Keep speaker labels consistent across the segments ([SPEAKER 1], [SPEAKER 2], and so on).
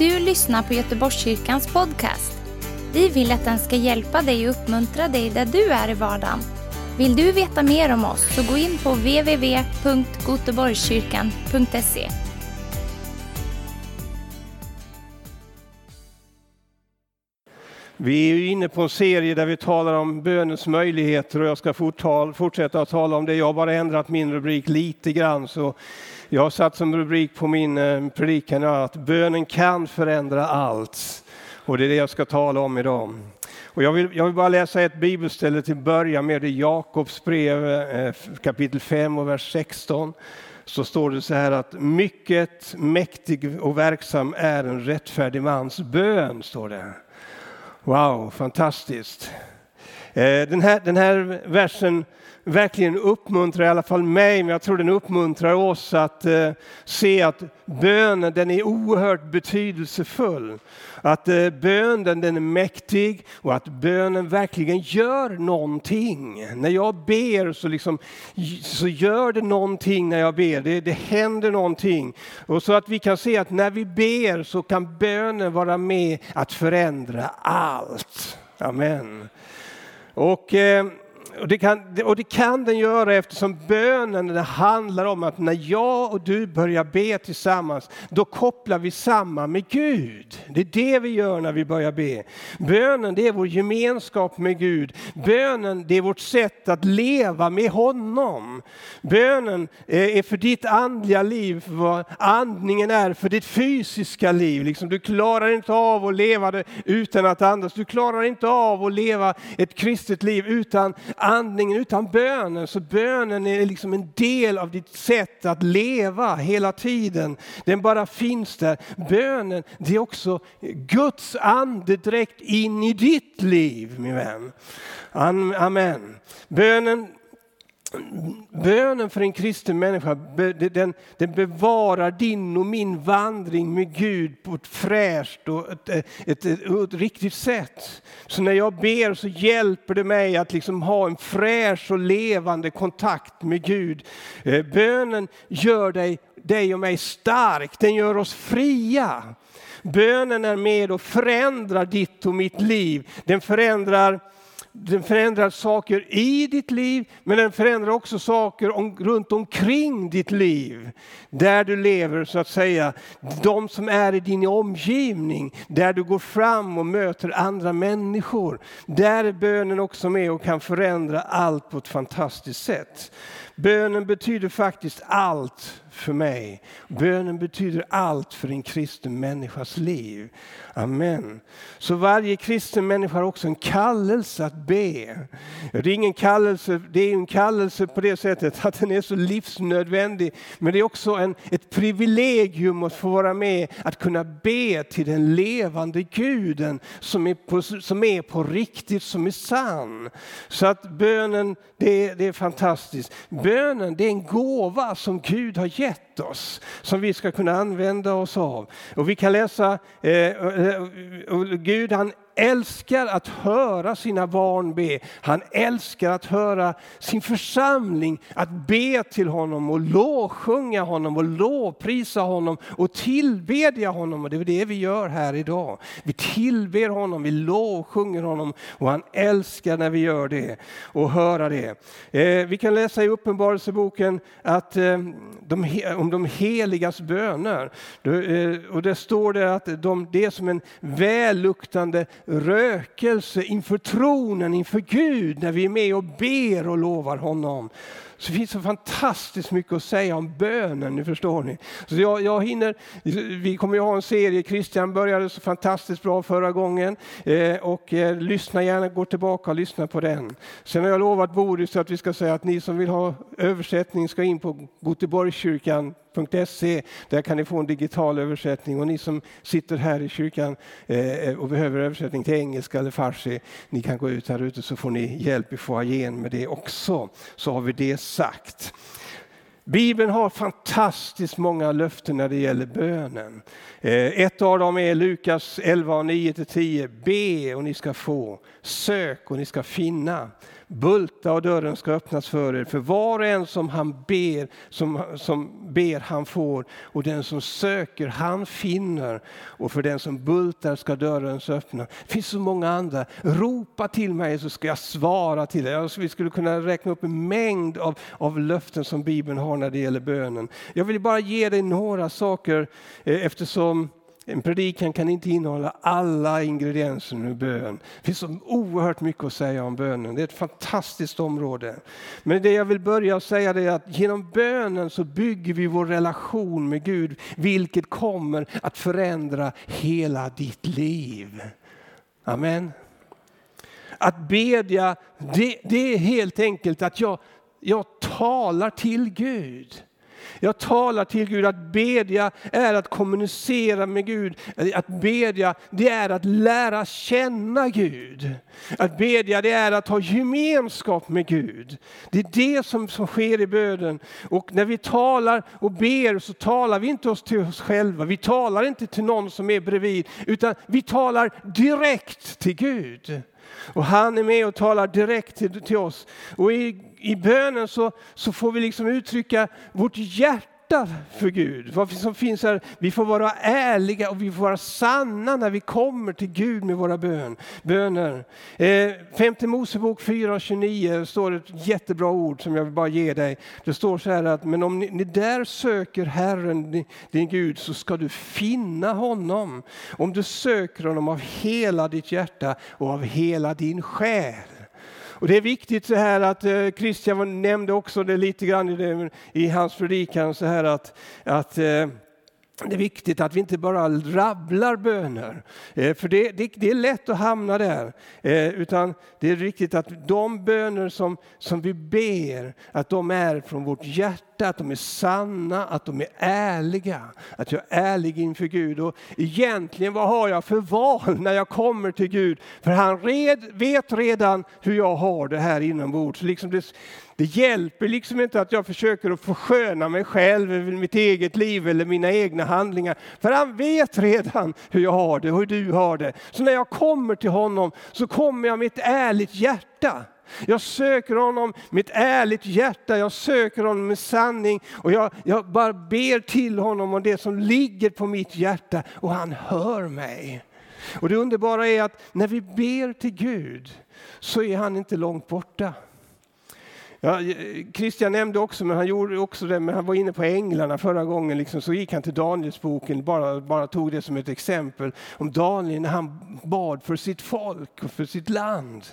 [SPEAKER 1] du lyssnar på Göteborgskyrkans podcast. Vi vill att den ska hjälpa dig och uppmuntra dig där du är i vardagen. Vill du veta mer om oss så gå in på www.goteborgskyrkan.se.
[SPEAKER 2] Vi är inne på en serie där vi talar om bönens möjligheter och jag ska fortsätta att tala om det. Jag har bara ändrat min rubrik lite grann. Så jag har satt som rubrik på min eh, predikan att bönen kan förändra allt. Och det är det jag ska tala om idag. Och jag, vill, jag vill bara läsa ett bibelställe till början med i Jakobs brev eh, kapitel 5 och vers 16 så står det så här att mycket mäktig och verksam är en rättfärdig mans bön. står det. Wow, fantastiskt. Eh, den här, den här versen verkligen uppmuntrar i alla fall mig, men jag tror den uppmuntrar oss att eh, se att bönen den är oerhört betydelsefull. Att eh, bönen den är mäktig och att bönen verkligen gör någonting. När jag ber så, liksom, så gör det någonting när jag ber. Det, det händer någonting. Och så att vi kan se att när vi ber så kan bönen vara med att förändra allt. Amen. Och... Eh, och det, kan, och det kan den göra eftersom bönen det handlar om att när jag och du börjar be tillsammans, då kopplar vi samman med Gud. Det är det vi gör när vi börjar be. Bönen det är vår gemenskap med Gud. Bönen det är vårt sätt att leva med honom. Bönen eh, är för ditt andliga liv vad andningen är för ditt fysiska liv. Liksom, du klarar inte av att leva det utan att andas. Du klarar inte av att leva ett kristet liv utan andningen, utan bönen. Så bönen är liksom en del av ditt sätt att leva hela tiden. Den bara finns där. Bönen, det är också Guds ande direkt in i ditt liv, min vän. Amen. Bönen Bönen för en kristen människa den, den, bevarar din och min vandring med Gud på ett fräscht och ett, ett, ett, ett, riktigt sätt. Så när jag ber så hjälper det mig att liksom ha en fräsch och levande kontakt med Gud. Eh, bönen gör dig, dig och mig stark, den gör oss fria. Bönen är med och förändrar ditt och mitt liv. Den förändrar den förändrar saker i ditt liv, men den förändrar också saker om, runt omkring ditt liv. Där du lever, så att säga. De som är i din omgivning, där du går fram och möter andra människor. Där är bönen också med och kan förändra allt på ett fantastiskt sätt. Bönen betyder faktiskt allt för mig. Bönen betyder allt för en kristen människas liv. Amen. Så varje kristen människa har också en kallelse att be. Det är, ingen kallelse, det är en kallelse på det sättet att den är så livsnödvändig. Men det är också en, ett privilegium att få vara med, att kunna be till den levande guden som är på, som är på riktigt, som är sann. Så att bönen, det, det är fantastiskt. Bönen det är en gåva som Gud har gett bukett oss, som vi ska kunna använda oss av. Och vi kan läsa, eh, eh och Gud han älskar att höra sina barn be. Han älskar att höra sin församling att be till honom och lovsjunga honom och lovprisa honom och tillbedja honom. Och det är det vi gör här idag. Vi tillber honom, vi lovsjunger honom och han älskar när vi gör det och höra det. Eh, vi kan läsa i Uppenbarelseboken att eh, de, om de heligas böner. Eh, och det står det att de, det är som en välluktande rökelse inför tronen, inför Gud, när vi är med och ber och lovar honom. Så det finns så fantastiskt mycket att säga om bönen, nu förstår ni. Så jag, jag hinner, vi kommer ju ha en serie, Christian började så fantastiskt bra förra gången. Eh, och eh, lyssna gärna, gå tillbaka och lyssna på den. Sen har jag lovat Boris att vi ska säga att ni som vill ha översättning ska in på Göteborgskyrkan kyrkan.se. Där kan ni få en digital översättning och ni som sitter här i kyrkan eh, och behöver översättning till engelska eller farsi, ni kan gå ut här ute så får ni hjälp i foajén med det också. Så har vi det sagt. Bibeln har fantastiskt många löften när det gäller bönen. Ett av dem är Lukas 11, 9-10. Be och ni ska få, sök och ni ska finna. Bulta och dörren ska öppnas för er. För var och en som han ber, som, som ber han får. Och den som söker han finner. Och för den som bultar ska dörren öppnas. Det finns så många andra. Ropa till mig så ska jag svara till dig. Alltså, vi skulle kunna räkna upp en mängd av, av löften som Bibeln har när det gäller bönen. Jag vill bara ge dig några saker eh, eftersom en predikan kan inte innehålla alla ingredienser i bön. Det finns så oerhört mycket att säga om bönen. Det är ett fantastiskt område. Men det jag vill börja säga är att genom bönen så bygger vi vår relation med Gud, vilket kommer att förändra hela ditt liv. Amen. Att bedja, det, det är helt enkelt att jag, jag talar till Gud. Jag talar till Gud. Att bedja är att kommunicera med Gud. Att bedja det är att lära känna Gud. Att bedja det är att ha gemenskap med Gud. Det är det som, som sker i bönen. Och när vi talar och ber så talar vi inte oss till oss själva. Vi talar inte till någon som är bredvid utan vi talar direkt till Gud. Och han är med och talar direkt till, till oss. Och i, i bönen så, så får vi liksom uttrycka vårt hjärta för Gud. Vad som finns här, vi får vara ärliga och vi får vara sanna när vi kommer till Gud med våra bön, böner. Eh, femte Mosebok 4.29 står ett jättebra ord som jag vill bara ge dig. Det står så här att men om ni, ni där söker Herren din, din Gud så ska du finna honom. Om du söker honom av hela ditt hjärta och av hela din själ. Och det är viktigt så här att eh, Christian nämnde också det lite grann i, det, i hans predikan så här att, att eh, det är viktigt att vi inte bara rabblar böner, eh, för det, det, det, är lätt att hamna där. Utan det är viktigt att de böner som, som vi ber, att de är från vårt hjärta, att de är sanna, att de är ärliga. Att jag är ärlig inför Gud. Och egentligen, vad har jag för val när jag kommer till Gud? För han red, vet redan hur jag har det här inombords. Liksom det, det hjälper liksom inte att jag försöker att försköna mig själv, mitt eget liv eller mina egna handlingar. För han vet redan hur jag har det hur du har det. Så när jag kommer till honom så kommer jag med ett ärligt hjärta. Jag söker honom med ett ärligt hjärta, jag söker honom med sanning och jag, jag bara ber till honom om det som ligger på mitt hjärta och han hör mig. Och det underbara är att när vi ber till Gud så är han inte långt borta. Ja, Christian nämnde också, men han gjorde också det, men han var inne på änglarna förra gången, liksom, så gick han till Danielsboken, bara, bara tog det som ett exempel, om Daniel när han bad för sitt folk och för sitt land.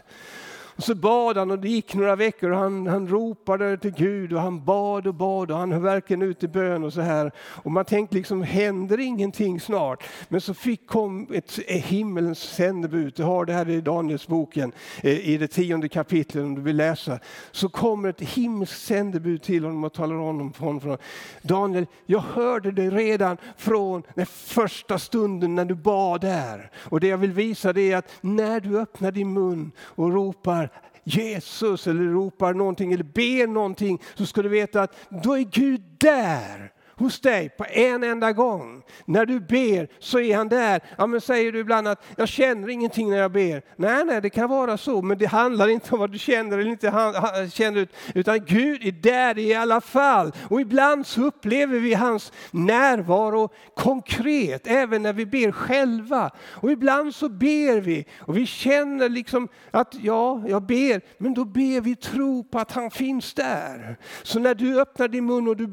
[SPEAKER 2] Och så bad han och det gick några veckor och han, han ropade till Gud och han bad och bad och han höll verkligen ut i bön och så här. Och man tänkte liksom, händer ingenting snart? Men så fick kom ett eh, himmelens sändebud, du har det här i Danielsboken eh, i det tionde kapitlet om du vill läsa. Så kommer ett himmelskt sändebud till honom och talar om honom från Daniel, jag hörde dig redan från den första stunden när du bad där. Och det jag vill visa det är att när du öppnar din mun och ropar Jesus eller ropar någonting eller ber någonting så ska du veta att då är Gud där hos dig på en enda gång. När du ber så är han där. Ja, men säger du ibland att jag känner ingenting när jag ber. Nej, nej, det kan vara så, men det handlar inte om vad du känner eller inte känner, utan Gud är där i alla fall. Och ibland så upplever vi hans närvaro konkret, även när vi ber själva. Och ibland så ber vi och vi känner liksom att ja, jag ber, men då ber vi tro på att han finns där. Så när du öppnar din mun och du,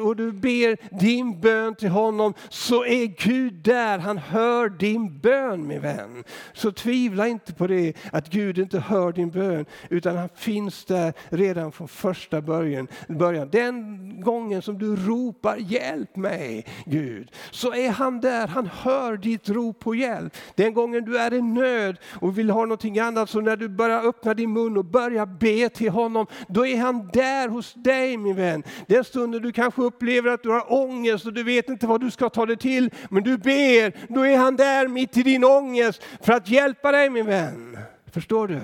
[SPEAKER 2] och du ber ber din bön till honom så är Gud där. Han hör din bön min vän. Så tvivla inte på det att Gud inte hör din bön utan han finns där redan från första början. början. Den gången som du ropar hjälp mig Gud så är han där. Han hör ditt rop på hjälp. Den gången du är i nöd och vill ha någonting annat så när du börjar öppna din mun och börjar be till honom då är han där hos dig min vän. Den stunden du kanske upplever att du har ångest och du vet inte vad du ska ta dig till. Men du ber, då är han där mitt i din ångest för att hjälpa dig min vän. Förstår du?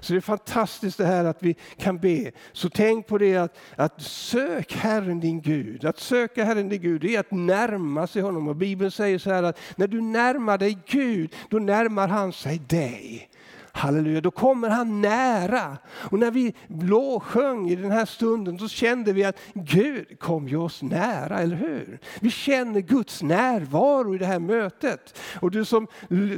[SPEAKER 2] Så det är fantastiskt det här att vi kan be. Så tänk på det att, att sök Herren din Gud. Att söka Herren din Gud det är att närma sig honom. Och Bibeln säger så här att när du närmar dig Gud, då närmar han sig dig. Halleluja, då kommer han nära. Och när vi sjöng i den här stunden så kände vi att Gud kom ju oss nära, eller hur? Vi känner Guds närvaro i det här mötet. Och du som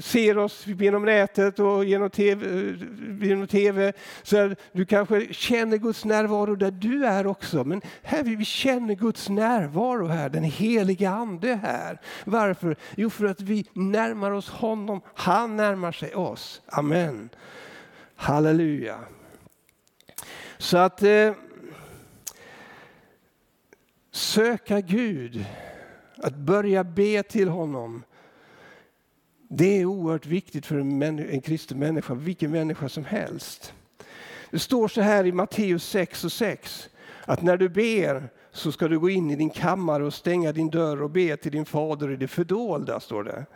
[SPEAKER 2] ser oss genom nätet och genom TV, genom TV så du kanske känner Guds närvaro där du är också. Men här vi känner Guds närvaro här, den heliga ande här. Varför? Jo, för att vi närmar oss honom, han närmar sig oss. Amen. Halleluja. Så att eh, söka Gud, att börja be till honom. Det är oerhört viktigt för en, en kristen människa, vilken människa som helst. Det står så här i Matteus 6 och 6 att när du ber så ska du gå in i din kammare och stänga din dörr och be till din fader i det fördolda, står det.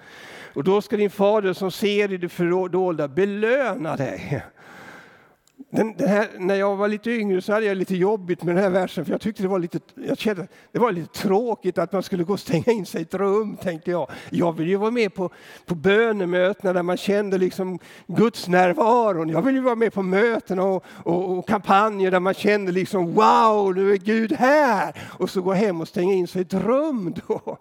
[SPEAKER 2] Och då ska din fader som ser i det fördolda belöna dig. Den, den här, när jag var lite yngre så hade jag lite jobbigt med den här versen för jag tyckte det var lite, jag kände, det var lite tråkigt att man skulle gå och stänga in sig i ett rum tänkte jag. Jag vill ju vara med på, på bönemötena där man kände liksom Guds närvaron. Jag vill ju vara med på möten och, och, och kampanjer där man kände liksom wow, nu är Gud här. Och så gå hem och stänga in sig i ett rum då.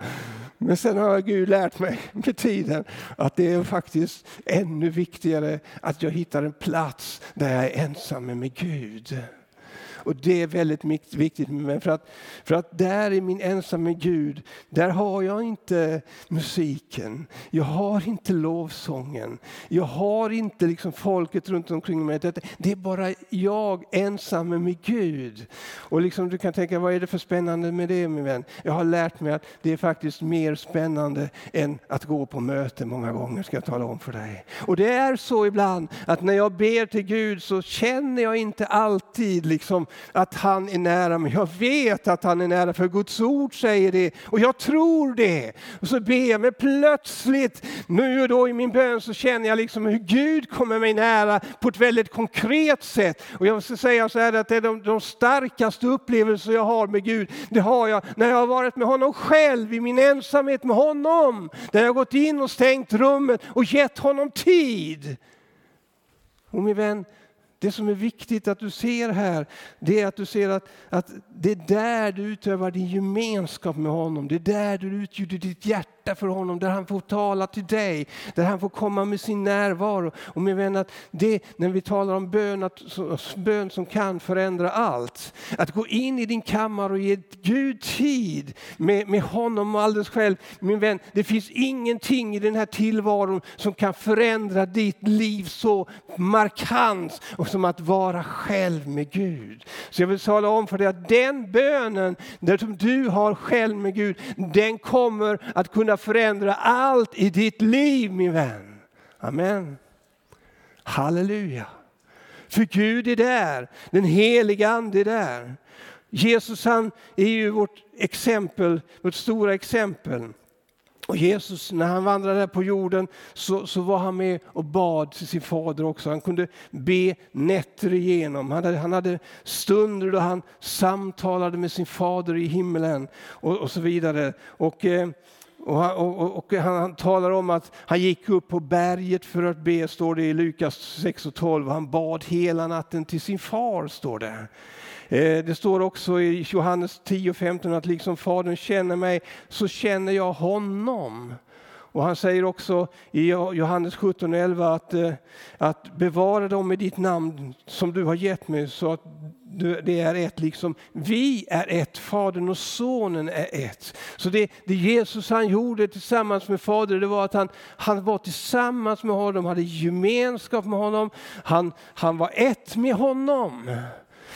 [SPEAKER 2] Men sen har Gud lärt mig med tiden att det är faktiskt ännu viktigare att jag hittar en plats där jag är ensam med Gud. Och det är väldigt viktigt för mig. För att, för att där i min ensamma Gud, där har jag inte musiken. Jag har inte lovsången. Jag har inte liksom folket runt omkring mig. Det är bara jag ensam med Gud. Och liksom du kan tänka, vad är det för spännande med det min vän? Jag har lärt mig att det är faktiskt mer spännande än att gå på möte många gånger, ska jag tala om för dig. Och det är så ibland att när jag ber till Gud så känner jag inte alltid liksom att han är nära mig. Jag vet att han är nära för Guds ord säger det och jag tror det. Och så ber jag, men plötsligt nu och då i min bön så känner jag liksom hur Gud kommer mig nära på ett väldigt konkret sätt. Och jag ska säga så här att det är de, de starkaste upplevelser jag har med Gud, det har jag när jag har varit med honom själv i min ensamhet med honom. Där jag har gått in och stängt rummet och gett honom tid. Och min vän, det som är viktigt att du ser här, det är att du ser att, att det är där du utövar din gemenskap med honom. Det är där du utgjuter ditt hjärta för honom, där han får tala till dig, där han får komma med sin närvaro. Och min vän, att det, när vi talar om bön, att, bön som kan förändra allt, att gå in i din kammare och ge Gud tid med, med honom alldeles själv. Min vän, det finns ingenting i den här tillvaron som kan förändra ditt liv så markant och som att vara själv med Gud. Så jag vill tala om för dig att den den bönen, där som du har själv med Gud, den kommer att kunna förändra allt i ditt liv min vän. Amen. Halleluja. För Gud är där, den heliga ande är där. Jesus han är ju vårt exempel, vårt stora exempel. Och Jesus, när han vandrade på jorden så, så var han med och bad till sin fader också. Han kunde be nätter igenom. Han hade, han hade stunder då han samtalade med sin fader i himlen och, och så vidare. Och, eh, och han, och, och han, han, talar om att han gick upp på berget för att be, står det i Lukas 6 och 12. Han bad hela natten till sin far, står det. Eh, det står också i Johannes 10–15 att liksom Fadern känner mig så känner jag honom. Och han säger också i Johannes 17 och 11 att, eh, att bevara dem i ditt namn som du har gett mig så att det är ett liksom, vi är ett, Fadern och Sonen är ett. Så det, det Jesus han gjorde tillsammans med Fadern, det var att han, han var tillsammans med honom, hade gemenskap med honom, han, han var ett med honom.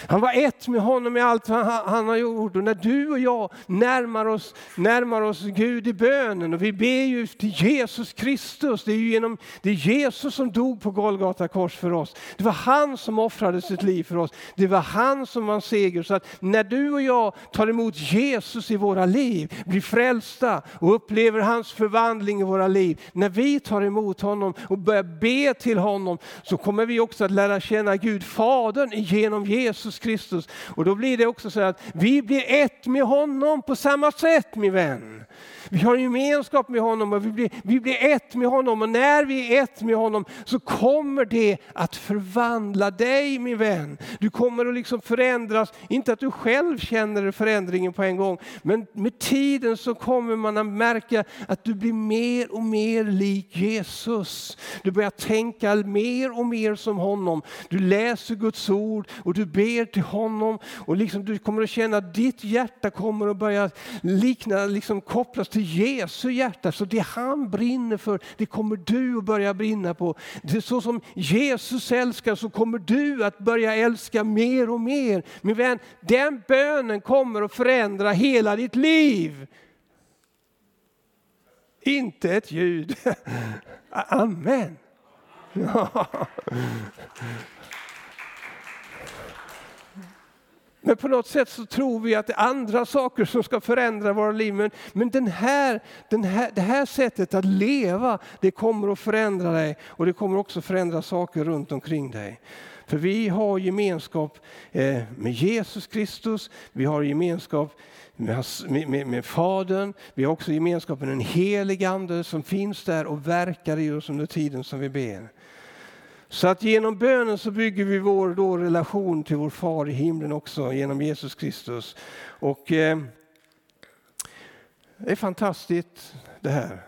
[SPEAKER 2] Han var ett med honom i allt han, han har gjort. Och när du och jag närmar oss, närmar oss Gud i bönen och vi ber ju till Jesus Kristus. Det är ju genom det är Jesus som dog på Golgata kors för oss. Det var han som offrade sitt liv för oss. Det var han som vann seger. Så att när du och jag tar emot Jesus i våra liv, blir frälsta och upplever hans förvandling i våra liv. När vi tar emot honom och börjar be till honom så kommer vi också att lära känna Gud Fadern genom Jesus Jesus Kristus. Och då blir det också så att vi blir ett med honom på samma sätt min vän. Vi har gemenskap med honom och vi blir, vi blir ett med honom. Och när vi är ett med honom så kommer det att förvandla dig min vän. Du kommer att liksom förändras, inte att du själv känner förändringen på en gång. Men med tiden så kommer man att märka att du blir mer och mer lik Jesus. Du börjar tänka mer och mer som honom. Du läser Guds ord och du ber till honom. Och liksom du kommer att känna att ditt hjärta kommer att börja likna, liksom kopplas till Jesu hjärta. Så det han brinner för, det kommer du att börja brinna på. Det är så som Jesus älskar så kommer du att börja älska mer och mer. Min vän, den bönen kommer att förändra hela ditt liv. Inte ett ljud. Amen. Ja. Men på något sätt så tror vi att det är andra saker som ska förändra våra liv. Men, men den här, den här, det här sättet att leva, det kommer att förändra dig och det kommer också förändra saker runt omkring dig. För vi har gemenskap eh, med Jesus Kristus, vi har gemenskap med, med, med Fadern, vi har också gemenskap med den helige Ande som finns där och verkar i oss under tiden som vi ber. Så att genom bönen så bygger vi vår då relation till vår far i himlen också genom Jesus Kristus. Och eh, det är fantastiskt det här.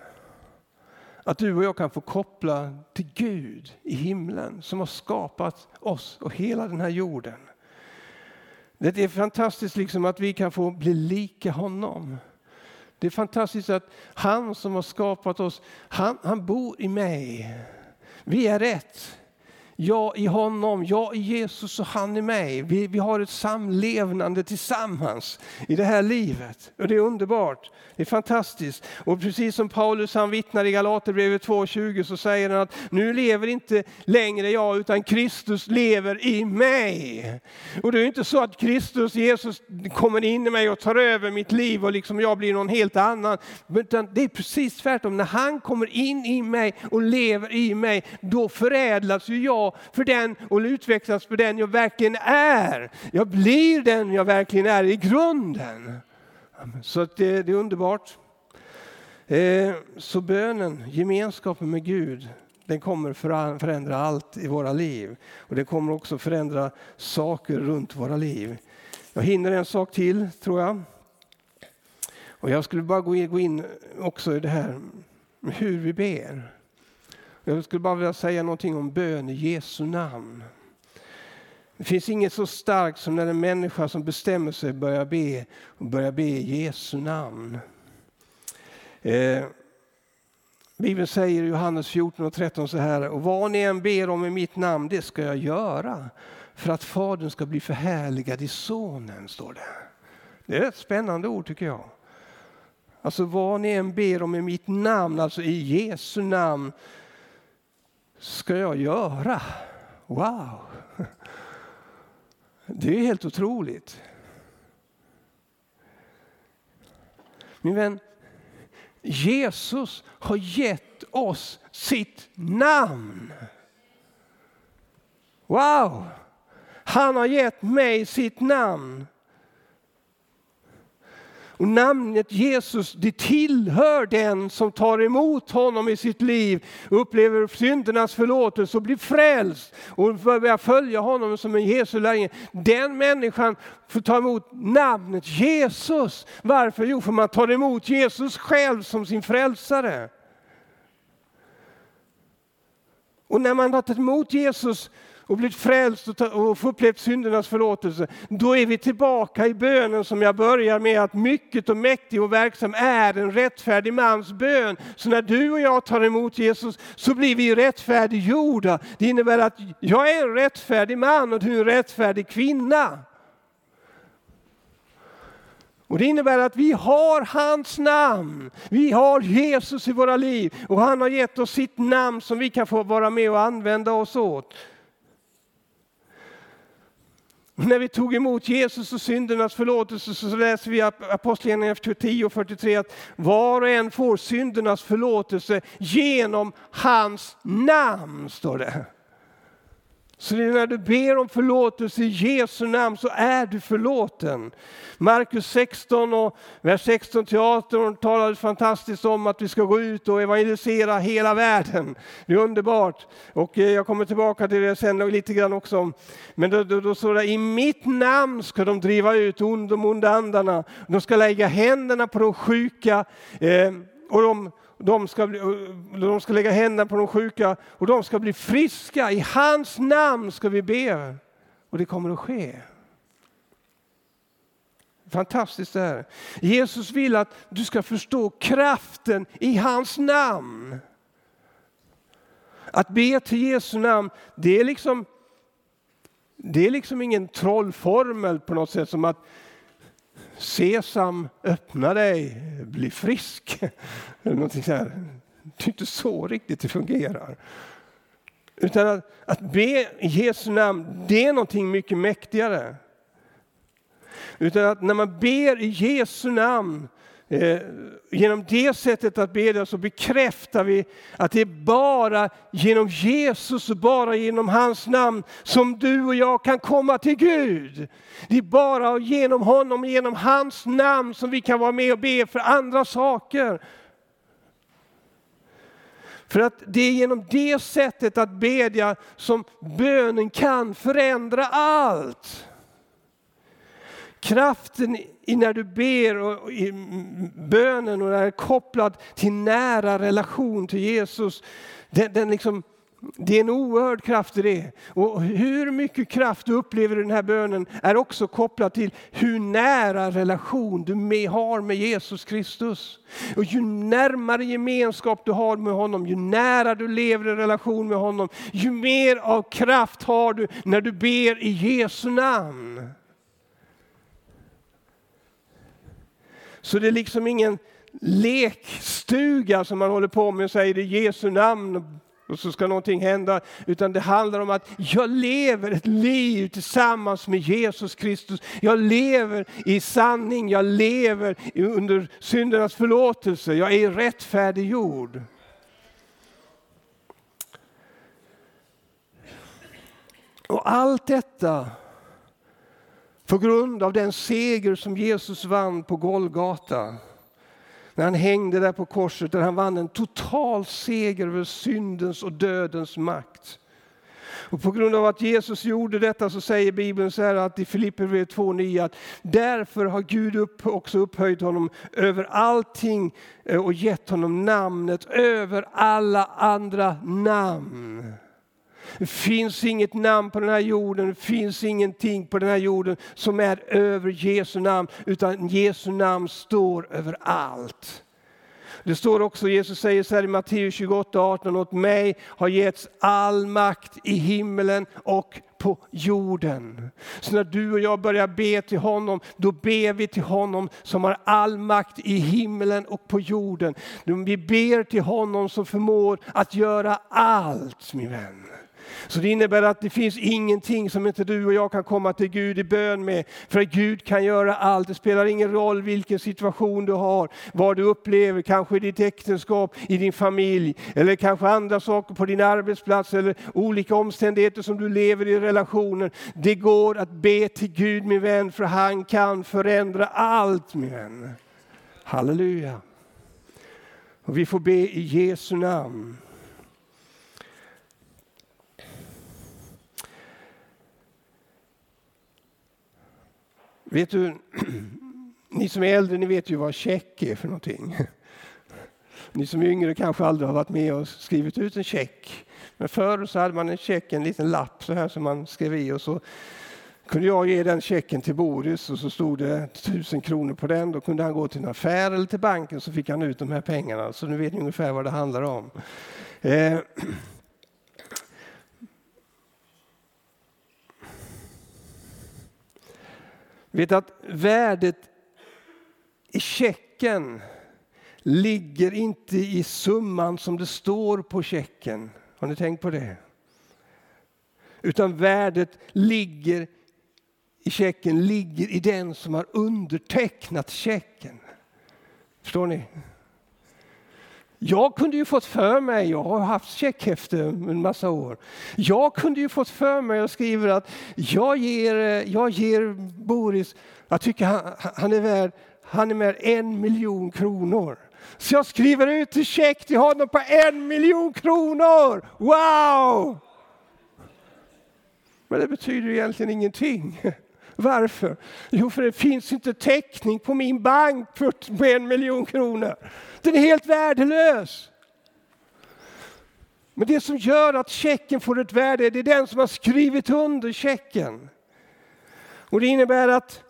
[SPEAKER 2] Att du och jag kan få koppla till Gud i himlen som har skapat oss och hela den här jorden. Det är fantastiskt liksom att vi kan få bli lika honom. Det är fantastiskt att han som har skapat oss, han, han bor i mig. Vi är ett. Jag i honom, jag i Jesus och han i mig. Vi, vi har ett samlevnande tillsammans i det här livet. Och det är underbart. Det är fantastiskt. Och precis som Paulus han vittnar i Galaterbrevet 2.20 så säger han att nu lever inte längre jag utan Kristus lever i mig. Och det är inte så att Kristus, Jesus kommer in i mig och tar över mitt liv och liksom jag blir någon helt annan. Utan det är precis tvärtom. När han kommer in i mig och lever i mig, då förädlas ju jag för den och utvecklas för den jag verkligen är. Jag blir den jag verkligen är i grunden. Så det, det är underbart. Eh, så bönen, gemenskapen med Gud, den kommer förändra allt i våra liv. Och det kommer också förändra saker runt våra liv. Jag hinner en sak till, tror jag. Och jag skulle bara gå in också i det här med hur vi ber. Jag skulle bara vilja säga någonting om bön i Jesu namn. Det finns inget så starkt som när en människa som bestämmer sig börjar be och börjar be i Jesu namn. Eh, Bibeln säger i Johannes 14 och 13 så här, och vad ni än ber om i mitt namn, det ska jag göra för att Fadern ska bli förhärligad i Sonen, står det. Det är ett spännande ord tycker jag. Alltså vad ni än ber om i mitt namn, alltså i Jesu namn, ska jag göra? Wow! Det är helt otroligt. Min vän, Jesus har gett oss sitt namn. Wow! Han har gett mig sitt namn. Och namnet Jesus det tillhör den som tar emot honom i sitt liv, upplever syndernas förlåtelse och blir frälst och börjar följa honom som en Jesu lärjunge. Den människan får ta emot namnet Jesus. Varför? Jo, för man tar emot Jesus själv som sin frälsare. Och när man har tagit emot Jesus och blivit frälst och upplevt syndernas förlåtelse, då är vi tillbaka i bönen som jag börjar med att mycket och mäktig och verksam är en rättfärdig mans bön. Så när du och jag tar emot Jesus så blir vi rättfärdiggjorda. Det innebär att jag är en rättfärdig man och du är en rättfärdig kvinna. Och Det innebär att vi har hans namn. Vi har Jesus i våra liv och han har gett oss sitt namn som vi kan få vara med och använda oss åt. När vi tog emot Jesus och syndernas förlåtelse så läser vi Apostlagärningarna 10 och 43 att var och en får syndernas förlåtelse genom hans namn, står det. Så när du ber om förlåtelse i Jesu namn så är du förlåten. Markus 16 och vers 16 till 18 talar fantastiskt om att vi ska gå ut och evangelisera hela världen. Det är underbart. Och eh, jag kommer tillbaka till det sen lite grann också. Men då, då, då står det i mitt namn ska de driva ut de onda andarna. De ska lägga händerna på de sjuka eh, och de de ska, bli, eh, de ska lägga händerna på de sjuka och de ska bli friska. I hans namn ska vi be. Och det kommer att ske. Fantastiskt det här. Jesus vill att du ska förstå kraften i hans namn. Att be till Jesu namn, det är liksom, det är liksom ingen trollformel på något sätt som att Sesam, öppna dig, bli frisk. Eller någonting så här. Det är inte så riktigt det fungerar. Utan att, att be i Jesu namn, det är någonting mycket mäktigare. Utan att när man ber i Jesu namn Eh, genom det sättet att bedja så bekräftar vi att det är bara genom Jesus och bara genom hans namn som du och jag kan komma till Gud. Det är bara genom honom och genom hans namn som vi kan vara med och be för andra saker. För att det är genom det sättet att bedja som bönen kan förändra allt. Kraften i när du ber och i bönen och är kopplad till nära relation till Jesus. Den, den liksom, det är en oerhörd kraft i det. Och hur mycket kraft du upplever i den här bönen är också kopplat till hur nära relation du med, har med Jesus Kristus. Och ju närmare gemenskap du har med honom, ju nära du lever i relation med honom, ju mer av kraft har du när du ber i Jesu namn. Så det är liksom ingen lekstuga som man håller på med och säger i Jesu namn och så ska någonting hända. Utan det handlar om att jag lever ett liv tillsammans med Jesus Kristus. Jag lever i sanning, jag lever under syndernas förlåtelse. Jag är rättfärdiggjord. Och allt detta på grund av den seger som Jesus vann på Golgata. När han hängde där på korset, där han vann en total seger över syndens och dödens makt. Och på grund av att Jesus gjorde detta så säger Bibeln så här att i Filipperbrevet 2.9 att därför har Gud upp, också upphöjt honom över allting eh, och gett honom namnet över alla andra namn. Det finns inget namn på den här jorden, det finns ingenting på den här jorden som är över Jesu namn, utan Jesu namn står över allt. Det står också, Jesus säger så här i Matteus 28, 18, åt mig har getts all makt i himmelen och på jorden. Så när du och jag börjar be till honom, då ber vi till honom som har all makt i himmelen och på jorden. Vi ber till honom som förmår att göra allt, min vän. Så det innebär att det finns ingenting som inte du och jag kan komma till Gud i bön med. För att Gud kan göra allt. Det spelar ingen roll vilken situation du har, vad du upplever, kanske i ditt äktenskap, i din familj, eller kanske andra saker på din arbetsplats, eller olika omständigheter som du lever i relationer. Det går att be till Gud min vän, för han kan förändra allt min vän. Halleluja. Och vi får be i Jesu namn. Vet du, ni som är äldre ni vet ju vad check är för någonting. Ni som är yngre kanske aldrig har varit med och skrivit ut en check. Men förr så hade man en check, en liten lapp så här som man skrev i och så kunde jag ge den checken till Boris och så stod det tusen kronor på den. Då kunde han gå till en affär eller till banken så fick han ut de här pengarna. Så nu vet ni ungefär vad det handlar om. Eh. Vet att värdet i checken ligger inte i summan som det står på checken. Har ni tänkt på det? Utan värdet ligger i checken ligger i den som har undertecknat checken. Förstår ni? Jag kunde ju fått för mig, jag har haft checkhäfte en massa år. Jag kunde ju fått för mig och skriver att jag ger, eh, jag ger Boris, jag tycker han, han är värd, han är värd en miljon kronor. Så jag skriver ut en check till honom på en miljon kronor. Wow! Men det betyder egentligen ingenting. Varför? Jo, för det finns inte täckning på min bank på en miljon kronor. Den är helt värdelös. Men det som gör att checken får ett värde, det är den som har skrivit under checken. Och det innebär att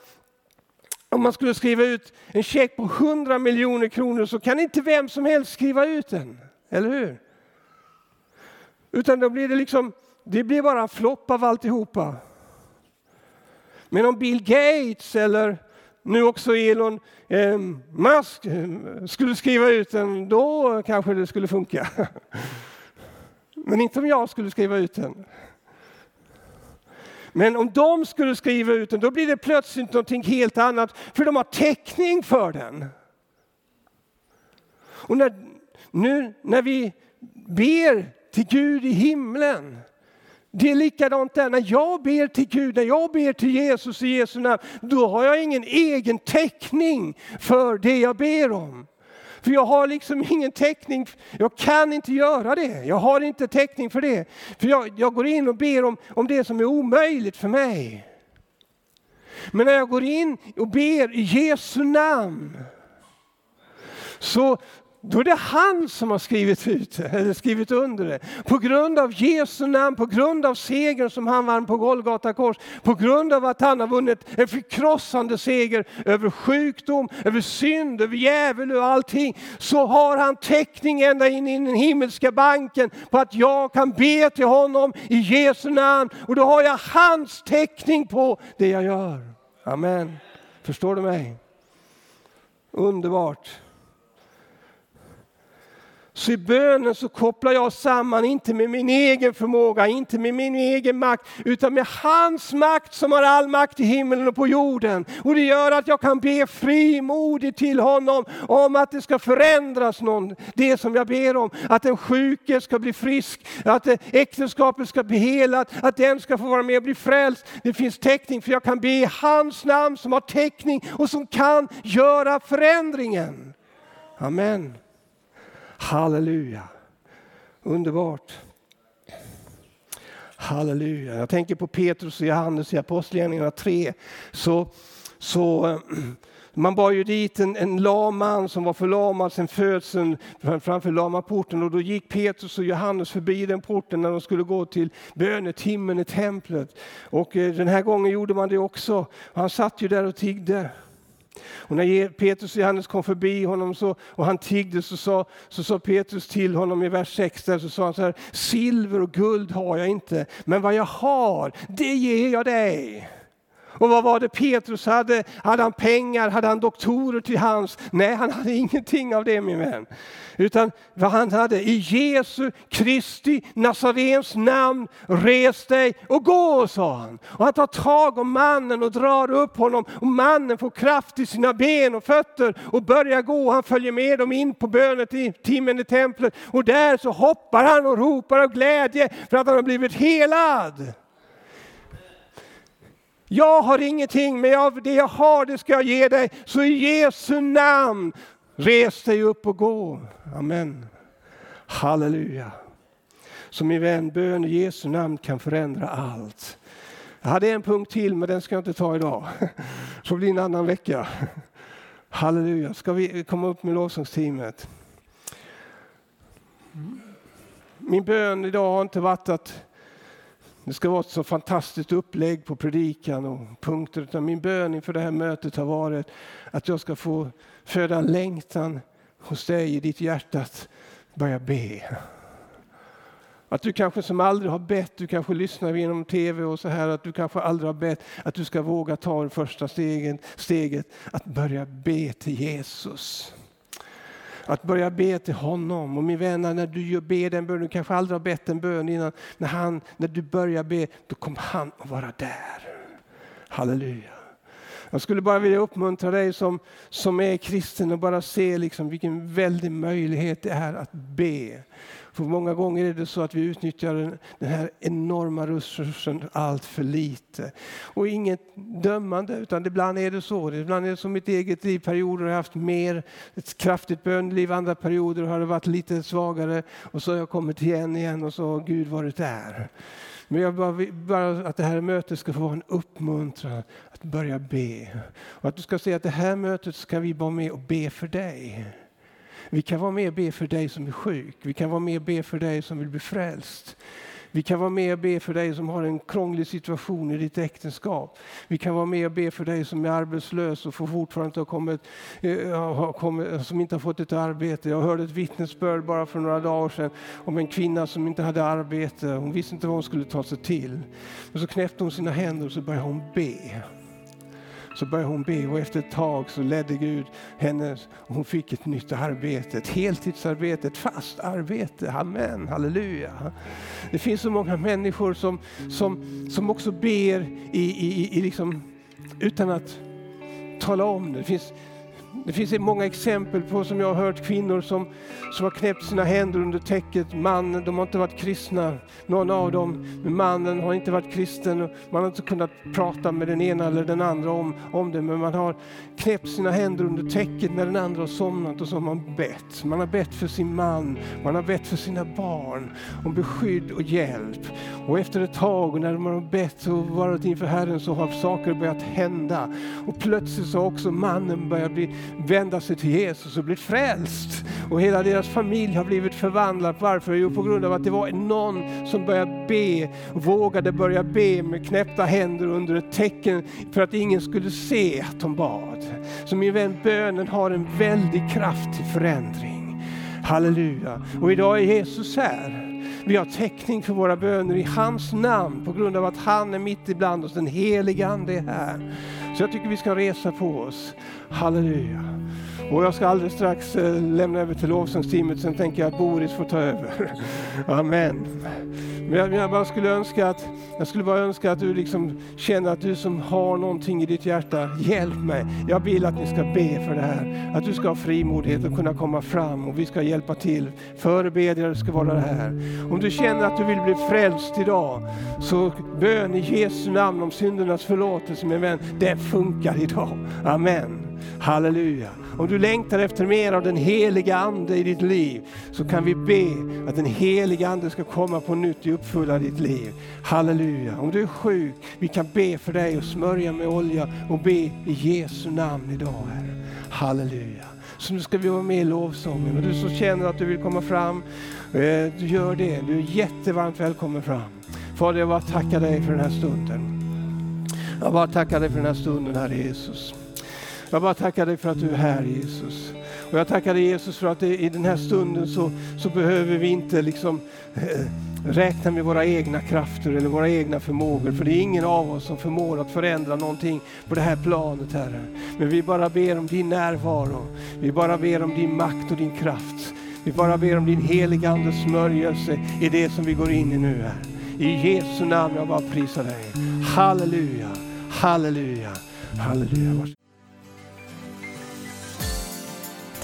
[SPEAKER 2] om man skulle skriva ut en check på 100 miljoner kronor så kan inte vem som helst skriva ut den. Eller hur? Utan då blir det liksom, det blir bara en flopp av alltihopa. Men om Bill Gates eller nu också Elon eh, Musk eh, skulle skriva ut den, då kanske det skulle funka. Men inte om jag skulle skriva ut den. Men om de skulle skriva ut den, då blir det plötsligt någonting helt annat, för de har täckning för den. Och när, nu när vi ber till Gud i himlen, det är likadant där, när jag ber till Gud, när jag ber till Jesus i Jesu namn, då har jag ingen egen täckning för det jag ber om. För jag har liksom ingen täckning, jag kan inte göra det. Jag har inte täckning för det. För jag, jag går in och ber om, om det som är omöjligt för mig. Men när jag går in och ber i Jesu namn så, då är det han som har skrivit ut eller skrivit under det. På grund av Jesu namn, på grund av segern som han vann på Golgata kors, på grund av att han har vunnit en förkrossande seger över sjukdom, över synd, över djävul och allting, så har han täckning ända in i den himmelska banken på att jag kan be till honom i Jesu namn och då har jag hans täckning på det jag gör. Amen. Förstår du mig? Underbart. Så i bönen så kopplar jag samman, inte med min egen förmåga, inte med min egen makt, utan med hans makt som har all makt i himlen och på jorden. Och det gör att jag kan be frimodigt till honom om att det ska förändras någon, det som jag ber om. Att den sjuke ska bli frisk, att äktenskapet ska bli helat, att den ska få vara med och bli frälst. Det finns täckning för jag kan be i hans namn som har täckning och som kan göra förändringen. Amen. Halleluja. Underbart. Halleluja. Jag tänker på Petrus och Johannes i Apostlagärningarna 3. Så, så, eh, man bar ju dit en, en lam man som var förlamad sedan födseln framför lamaporten och då gick Petrus och Johannes förbi den porten när de skulle gå till bönetimmen i templet. Och eh, den här gången gjorde man det också. Han satt ju där och tiggde. Och när Petrus och Johannes kom förbi honom så, och han tiggde så sa, så sa Petrus till honom i vers 6 där, så sa han så här, silver och guld har jag inte, men vad jag har, det ger jag dig. Och vad var det Petrus hade? Hade han pengar? Hade han doktorer till hans? Nej, han hade ingenting av det min vän. Utan vad han hade, i Jesu Kristi Nazarens namn, res dig och gå, sa han. Och han tar tag om mannen och drar upp honom och mannen får kraft i sina ben och fötter och börjar gå. Han följer med dem in på bönetimmen i templet och där så hoppar han och ropar av glädje för att han har blivit helad. Jag har ingenting, men jag, det jag har det ska jag ge dig. Så i Jesu namn, res dig upp och gå. Amen. Halleluja. Så min vän, bön i Jesu namn kan förändra allt. Jag hade en punkt till, men den ska jag inte ta idag. Så det blir en annan vecka. Halleluja. Ska vi komma upp med lovsångsteamet? Min bön idag har inte varit att det ska vara ett så fantastiskt upplägg på predikan och punkter. Utan min bön inför det här mötet har varit att jag ska få föda en längtan hos dig i ditt hjärta att börja be. Att du kanske som aldrig har bett, du kanske lyssnar genom tv och så här, att du kanske aldrig har bett, att du ska våga ta det första steget, steget att börja be till Jesus. Att börja be till honom. Och min vän, när du ber den bönen, du kanske aldrig har bett en bön innan. När, han, när du börjar be, då kommer han att vara där. Halleluja. Jag skulle bara vilja uppmuntra dig som, som är kristen och bara se liksom vilken väldig möjlighet det är att be. För många gånger är det så att vi utnyttjar den, här enorma resursen allt för lite. Och inget dömande, utan ibland är det så. Ibland är det som mitt eget liv. Perioder har jag haft mer, ett kraftigt böneliv. Andra perioder har det varit lite svagare. Och så har jag kommit igen igen och så har Gud varit där. Men jag bara, bara att det här mötet ska få vara en uppmuntran att börja be. Och att du ska se att det här mötet ska vi vara med och be för dig. Vi kan vara med och be för dig som är sjuk. Vi kan vara med och be för dig som vill bli frälst. Vi kan vara med och be för dig som har en krånglig situation i ditt äktenskap. Vi kan vara med och be för dig som är arbetslös och fortfarande inte har kommit, eh, har kommit, som inte har fått ett arbete. Jag hörde ett vittnesbörd bara för några dagar sedan om en kvinna som inte hade arbete. Hon visste inte vad hon skulle ta sig till. Men så knäppte hon sina händer och så började hon be så började hon be och efter ett tag så ledde Gud henne och hon fick ett nytt arbete, ett heltidsarbete, ett fast arbete. Amen, halleluja. Det finns så många människor som, som, som också ber i, i, i liksom, utan att tala om det. Det finns det finns många exempel på som jag har hört kvinnor som, som har knäppt sina händer under täcket. Mannen, de har inte varit kristna, någon av dem. Men mannen har inte varit kristen. Man har inte kunnat prata med den ena eller den andra om, om det. Men man har knäppt sina händer under täcket när den andra har somnat och så har man bett. Man har bett för sin man, man har bett för sina barn om beskydd och hjälp. Och efter ett tag när man har bett och varit inför Herren så har saker börjat hända. Och plötsligt så har också mannen börjat bli vända sig till Jesus och bli frälst. Och hela deras familj har blivit förvandlad. Varför? Jo, på grund av att det var någon som började be, vågade börja be med knäppta händer under ett tecken för att ingen skulle se att de bad. Så min vän, bönen har en väldig kraft till förändring. Halleluja. Och idag är Jesus här. Vi har täckning för våra böner i hans namn på grund av att han är mitt ibland oss. Den helige Ande är här. Så jag tycker vi ska resa på oss. Halleluja. Och jag ska alldeles strax eh, lämna över till lovsångsteamet, sen tänker jag att Boris får ta över. Amen. Men jag, jag, bara skulle önska att, jag skulle bara önska att du liksom känner att du som har någonting i ditt hjärta, hjälp mig. Jag vill att ni ska be för det här. Att du ska ha frimodighet och kunna komma fram och vi ska hjälpa till. Förebedjare ska vara det här. Om du känner att du vill bli frälst idag, så bön i Jesu namn om syndernas förlåtelse min vän, det funkar idag. Amen. Halleluja. Om du längtar efter mer av den heliga Ande i ditt liv så kan vi be att den heliga Ande ska komma på nytt och uppfylla ditt liv. Halleluja. Om du är sjuk, vi kan be för dig och smörja med olja och be i Jesu namn idag Herre. Halleluja. Så nu ska vi vara med i lovsången och du som känner att du vill komma fram, eh, du gör det. Du är jättevarmt välkommen fram. Fader, jag bara tackar dig för den här stunden. Jag bara tackar dig för den här stunden, Herre Jesus. Jag bara tackar dig för att du är här Jesus. Och jag tackar dig Jesus för att i den här stunden så, så behöver vi inte liksom eh, räkna med våra egna krafter eller våra egna förmågor. För det är ingen av oss som förmår att förändra någonting på det här planet Herre. Men vi bara ber om din närvaro. Vi bara ber om din makt och din kraft. Vi bara ber om din heliga Andes smörjelse i det som vi går in i nu här. I Jesu namn jag bara prisar dig. Halleluja, halleluja, halleluja.